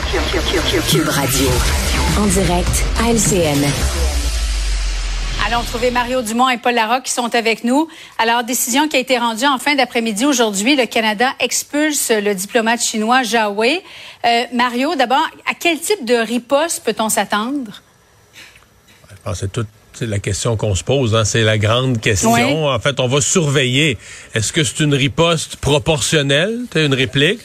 Cube Radio. En direct à LCN. Allons trouver Mario Dumont et Paul Larocque qui sont avec nous. Alors, décision qui a été rendue en fin d'après-midi aujourd'hui. Le Canada expulse le diplomate chinois Zhao Wei. Euh, Mario, d'abord, à quel type de riposte peut-on s'attendre? c'est toute c'est la question qu'on se pose, hein. c'est la grande question. En fait, on va surveiller. Est-ce que c'est une riposte proportionnelle, une réplique,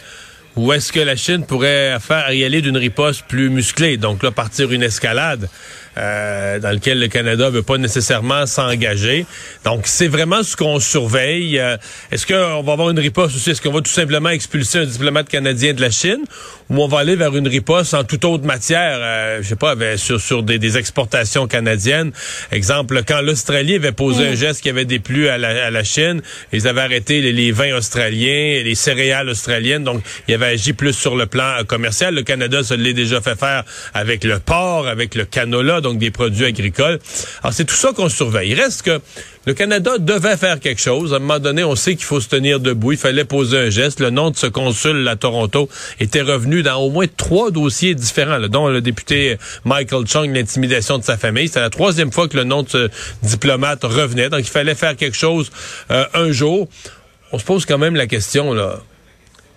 ou est-ce que la Chine pourrait faire y aller d'une riposte plus musclée, donc là partir une escalade? Euh, dans lequel le Canada veut pas nécessairement s'engager. Donc, c'est vraiment ce qu'on surveille. Euh, est-ce qu'on va avoir une riposte aussi? Est-ce qu'on va tout simplement expulser un diplomate canadien de la Chine? Ou on va aller vers une riposte en toute autre matière, euh, je sais pas, sur, sur des, des, exportations canadiennes? Exemple, quand l'Australie avait posé un mm. geste qui avait déplu à la, à la Chine, ils avaient arrêté les, les, vins australiens, les céréales australiennes, donc il avait agi plus sur le plan commercial. Le Canada se l'est déjà fait faire avec le porc, avec le canola, donc des produits agricoles. Alors, c'est tout ça qu'on surveille. Il reste que le Canada devait faire quelque chose. À un moment donné, on sait qu'il faut se tenir debout. Il fallait poser un geste. Le nom de ce consul à Toronto était revenu dans au moins trois dossiers différents, dont le député Michael Chung, l'intimidation de sa famille. C'est la troisième fois que le nom de ce diplomate revenait. Donc, il fallait faire quelque chose euh, un jour. On se pose quand même la question, là.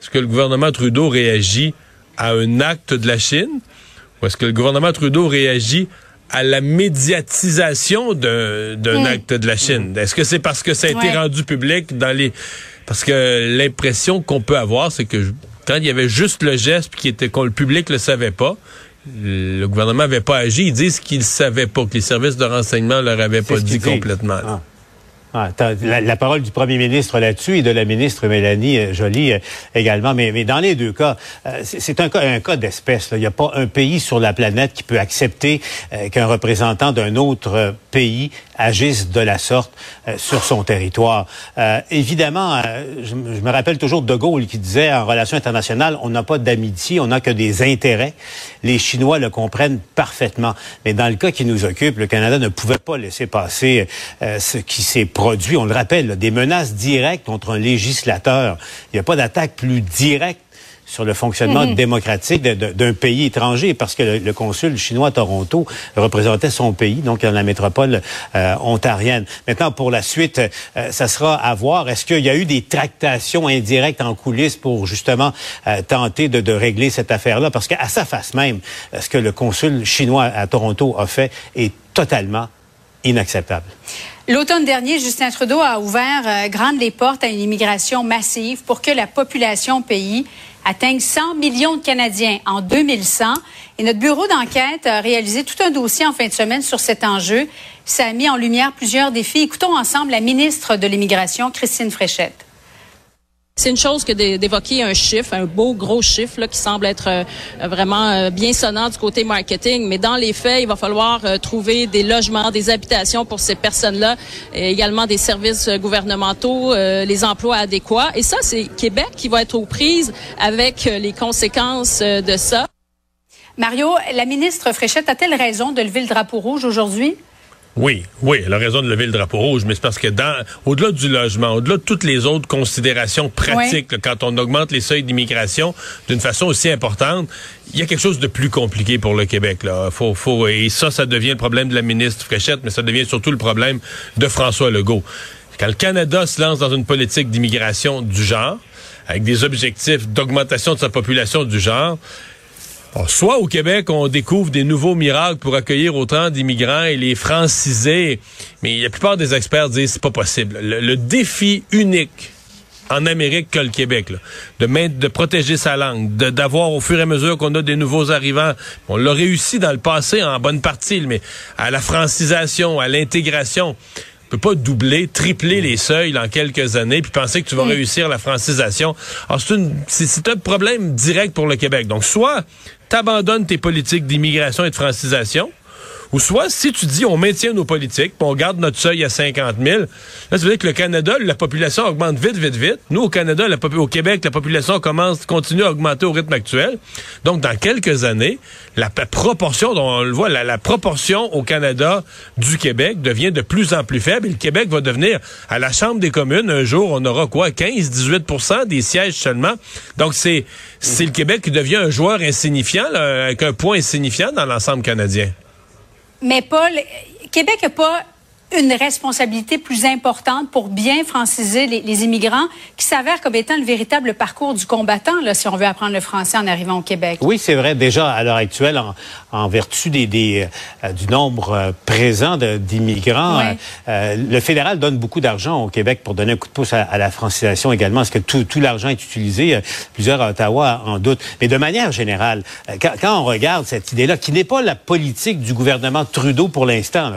Est-ce que le gouvernement Trudeau réagit à un acte de la Chine? Ou est-ce que le gouvernement Trudeau réagit à la médiatisation d'un mm. acte de la Chine. Est-ce que c'est parce que ça a été rendu public dans les... Parce que l'impression qu'on peut avoir, c'est que quand il y avait juste le geste puis était le public le savait pas, le gouvernement n'avait pas agi. Ils disent qu'ils savaient pas, que les services de renseignement leur avaient pas dit complètement. Ah. Ah, la, parole du premier ministre là-dessus et de la ministre Mélanie euh, Joly euh, également. Mais, mais, dans les deux cas, euh, c'est un cas, un cas d'espèce. Il n'y a pas un pays sur la planète qui peut accepter qu'un représentant d'un autre pays agisse de la sorte sur son territoire. évidemment, je, me rappelle toujours de Gaulle qui disait en relations internationales, on n'a pas d'amitié, on n'a que des intérêts. Les Chinois le comprennent parfaitement. Mais dans le cas qui nous occupe, le Canada ne pouvait pas laisser passer ce qui s'est produit on le rappelle, des menaces directes contre un législateur. Il n'y a pas d'attaque plus directe sur le fonctionnement mhm. démocratique d'un pays étranger, parce que le, consul chinois à Toronto représentait son pays, donc dans la métropole euh, ontarienne. Maintenant, pour la suite, euh, ça sera à voir. Est-ce qu'il y a eu des tractations indirectes en coulisses pour justement euh, tenter de, de, régler cette affaire-là? Parce qu'à sa face même, ce que le consul chinois à Toronto a fait est totalement L'automne dernier, Justin Trudeau a ouvert euh, grandes les portes à une immigration massive pour que la population pays atteigne 100 millions de Canadiens en 2100. Et notre bureau d'enquête a réalisé tout un dossier en fin de semaine sur cet enjeu. Ça a mis en lumière plusieurs défis. Écoutons ensemble la ministre de l'Immigration, Christine Fréchette. C'est une chose que d'évoquer un chiffre, un beau gros chiffre là, qui semble être euh, vraiment euh, bien sonnant du côté marketing, mais dans les faits, il va falloir euh, trouver des logements, des habitations pour ces personnes-là, également des services gouvernementaux, les emplois adéquats. Et ça, c'est Québec qui va être aux prises avec les conséquences de ça. Mario, la ministre Fréchette a-t-elle raison de lever le drapeau rouge aujourd'hui? Oui, oui, elle a raison de lever le drapeau rouge, mais c'est parce que dans, au-delà du logement, au-delà de toutes les autres considérations pratiques, quand on augmente les seuils d'immigration d'une façon aussi importante, il y a quelque chose de plus compliqué pour le Québec. Là. Faut, faut, et ça, ça devient le problème de la ministre Fréchette, mais ça devient surtout le problème de François Legault. Quand le Canada se lance dans une politique d'immigration du genre, avec des objectifs d'augmentation de sa population du genre, soit au Québec, on découvre des nouveaux miracles pour accueillir autant d'immigrants et les franciser, mais la plupart des experts disent que c'est pas possible. Le, défi unique en Amérique que le Québec, de, de protéger sa langue, d'avoir au fur et à mesure qu'on a des nouveaux arrivants. On l'a réussi dans le passé en bonne partie, mais à la francisation, à l'intégration peut pas doubler, tripler les seuils dans quelques années puis penser que tu vas mm. réussir la francisation. Alors c'est un problème direct pour le Québec. Donc soit tu abandonnes tes politiques d'immigration et de francisation Ou soit, si tu dis on maintient nos politiques, on garde notre seuil à 50 000, là, ça veut dire que le Canada, la population augmente vite, vite, vite. Nous, au Canada, au Québec, la population commence, continue à augmenter au rythme actuel. Donc, dans quelques années, la, proportion, dont on le voit, la, la, proportion au Canada du Québec devient de plus en plus faible. Et le Québec va devenir, à la Chambre des communes, un jour, on aura quoi, 15-18% des sièges seulement. Donc, c'est c'est le Québec qui devient un joueur insignifiant, avec un point insignifiant dans l'ensemble canadien. Mais Paul, Québec n'a pas une responsabilité plus importante pour bien franciser les, immigrants qui s'avèrent comme étant le véritable parcours du combattant, là, si on veut apprendre le français en arrivant au Québec. Oui, c'est vrai. Déjà, à l'heure actuelle, en, vertu des, euh, du nombre euh, présent d'immigrants, euh, le fédéral donne beaucoup d'argent au Québec pour donner un coup de pouce à, la francisation également. Est-ce que tout, tout l'argent est utilisé? Plusieurs à Ottawa en doute. Mais de manière générale, quand, quand on regarde cette idée-là, qui n'est pas la politique du gouvernement Trudeau pour l'instant,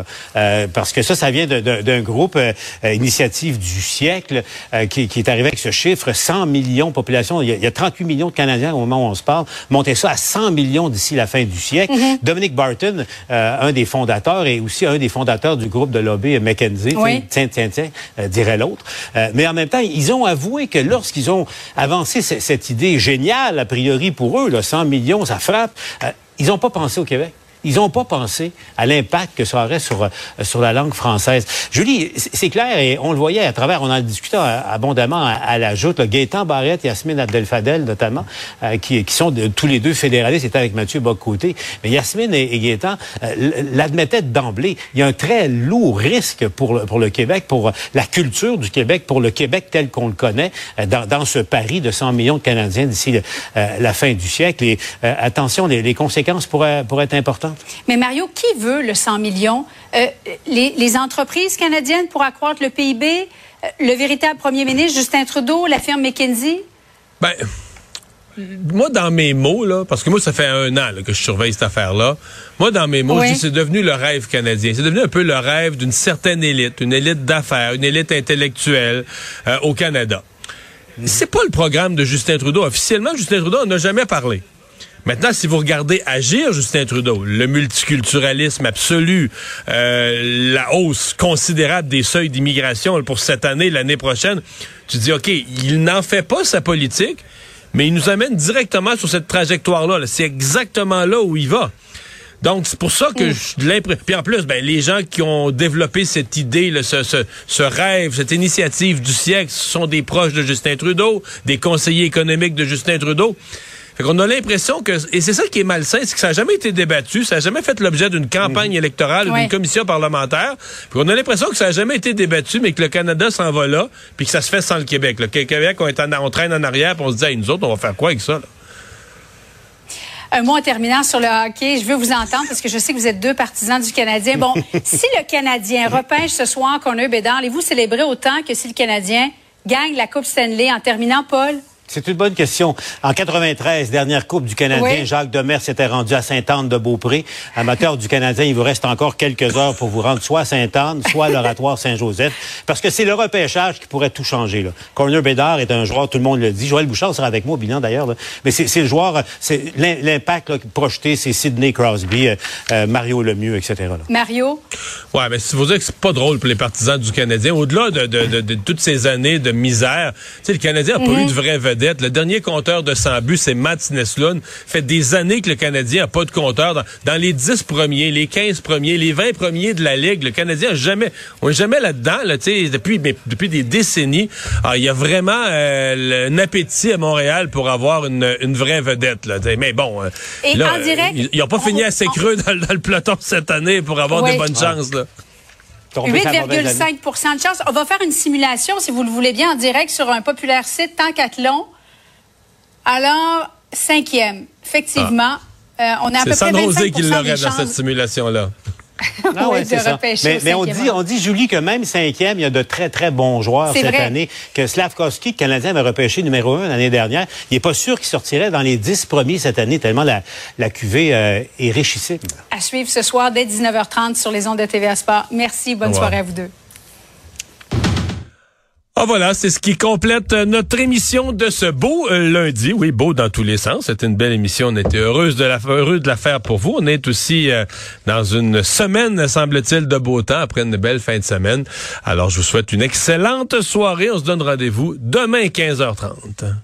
parce que ça, ça vient d'un groupe euh, euh, Initiative du siècle euh, qui, qui, est arrivé avec ce chiffre, 100 millions de population. Il y, a, 38 millions de Canadiens au moment où on se parle. Monter ça à 100 millions d'ici la fin du siècle. Mm-hmm. Dominic Barton, un des fondateurs et aussi un des fondateurs du groupe de lobby McKenzie, tiens, tiens, tiens, dirait l'autre. mais en même temps, ils ont avoué que lorsqu'ils ont avancé cette idée géniale, a priori pour eux, là, 100 millions, ça frappe, ils n'ont pas pensé au Québec. Ils n'ont pas pensé à l'impact que ça aurait sur, euh, sur la langue française. Julie, c'est clair, et on le voyait à travers, on en discutait abondamment à, la joute, Gaétan Barrette, Yasmine Abdel-Fadel notamment, euh, qui, qui, sont tous les deux fédéralistes, c'était avec Mathieu Bocoté. Mais Yasmine et, et Gaétan euh, l'admettaient d'emblée. Il y a un très lourd risque pour le, pour le Québec, pour la culture du Québec, pour le Québec tel qu'on le connaît, dans, dans, ce pari de 100 millions de Canadiens d'ici la fin du siècle. Et attention, les, les conséquences pourraient, pourraient être importantes. Mais Mario, qui veut le 100 millions? Euh, les, entreprises canadiennes pour accroître le PIB? Euh, le véritable premier ministre, Justin Trudeau, la firme McKinsey? Ben, moi, dans mes mots, là, parce que moi, ça fait un an que je surveille cette affaire-là, moi, dans mes mots, je dis c'est devenu le rêve canadien. C'est devenu un peu le rêve d'une certaine élite, une élite d'affaires, une élite intellectuelle euh, au Canada. C'est pas le programme de Justin Trudeau. Officiellement, Justin Trudeau n'a jamais parlé. Maintenant, si vous regardez agir Justin Trudeau, le multiculturalisme absolu, euh, la hausse considérable des seuils d'immigration pour cette année, l'année prochaine, tu dis, OK, il n'en fait pas sa politique, mais il nous amène directement sur cette trajectoire-là. c'est exactement là où il va. Donc, c'est pour ça que mm. je l'impression. Puis en plus, ben, les gens qui ont développé cette idée, ce, ce, ce, rêve, cette initiative du siècle, ce sont des proches de Justin Trudeau, des conseillers économiques de Justin Trudeau. Fait qu'on a l'impression que, et c'est ça qui est malsain, c'est que ça n'a jamais été débattu, ça n'a jamais fait l'objet d'une campagne mhm. électorale ou d'une commission parlementaire. Puis on a l'impression que ça n'a jamais été débattu, mais que le Canada s'en va là, puis que ça se fait sans le Québec. Le Québec, on, est en, on traîne en arrière, puis on se dit, nous autres, on va faire quoi avec ça? Un mot en terminant sur le hockey. Je veux vous entendre parce que je sais que vous êtes deux partisans du Canadien. Bon, si le Canadien repêche ce soir qu'on a eu Bédard, allez-vous célébrer autant que si le Canadien gagne la Coupe Stanley en terminant, Paul? C'est une bonne question. En 93, dernière Coupe du Canadien, Jacques Demers s'était rendu à Sainte-Anne-de-Beaupré. Amateur du Canadien, il vous reste encore quelques heures pour vous rendre soit à Sainte-Anne, soit à l'Oratoire Saint-Joseph. Parce que c'est le repêchage qui pourrait tout changer. Là. Corner Bédard est un joueur, tout le monde le dit. Joël Bouchard sera avec moi au bilan d'ailleurs. Mais c'est le joueur, c'est l'impact projeté, c'est Sidney Crosby, euh, euh, Mario Lemieux, etc. Mario? Ouais, mais si vous dire que c'est pas drôle pour les partisans du Canadien, au-delà de, de, de, toutes ces années de misère, le Canadien n'a pas mhm. eu de vraie vedette le dernier compteur de 100 buts, c'est Mats Neslund. fait des années que le Canadien n'a pas de compteur. Dans, les 10 premiers, les 15 premiers, les 20 premiers de la Ligue, le Canadien n'a jamais, on est jamais là-dedans, là, depuis, depuis des décennies. Ah, il y a vraiment euh, un appétit à Montréal pour avoir une, une vraie vedette. Là, mais bon, euh, Et en direct, ils n'ont pas fini assez creux dans, le peloton cette année pour avoir des bonnes chances. Là. 8,5% de chance. On va faire une simulation, si vous le voulez bien, en direct sur un populaire site Tancathlon. Alors, cinquième, effectivement, euh, on a à peu près 25 qu'il l'aurait dans cette simulation-là. Ah ouais, c'est ça. Mais, on dit, on dit, Julie, que même cinquième, il y a de très, très bons joueurs cette année. Que Slavkovski, le Canadien avait repêché numéro un l'année dernière, il n'est pas sûr qu'il sortirait dans les dix premiers cette année, tellement la, la cuvée euh, est richissime. À suivre ce soir dès 19h30 sur les ondes de TVA Sport. Merci. Bonne soirée à vous deux. Ah voilà, c'est ce qui complète notre émission de ce beau euh, lundi. Oui, beau dans tous les sens. C'était une belle émission. On était heureuse de la, heureux de la faire pour vous. On est aussi euh, dans une semaine, semble-t-il, de beau temps après une belle fin de semaine. Alors, je vous souhaite une excellente soirée. On se donne rendez-vous demain 15h30.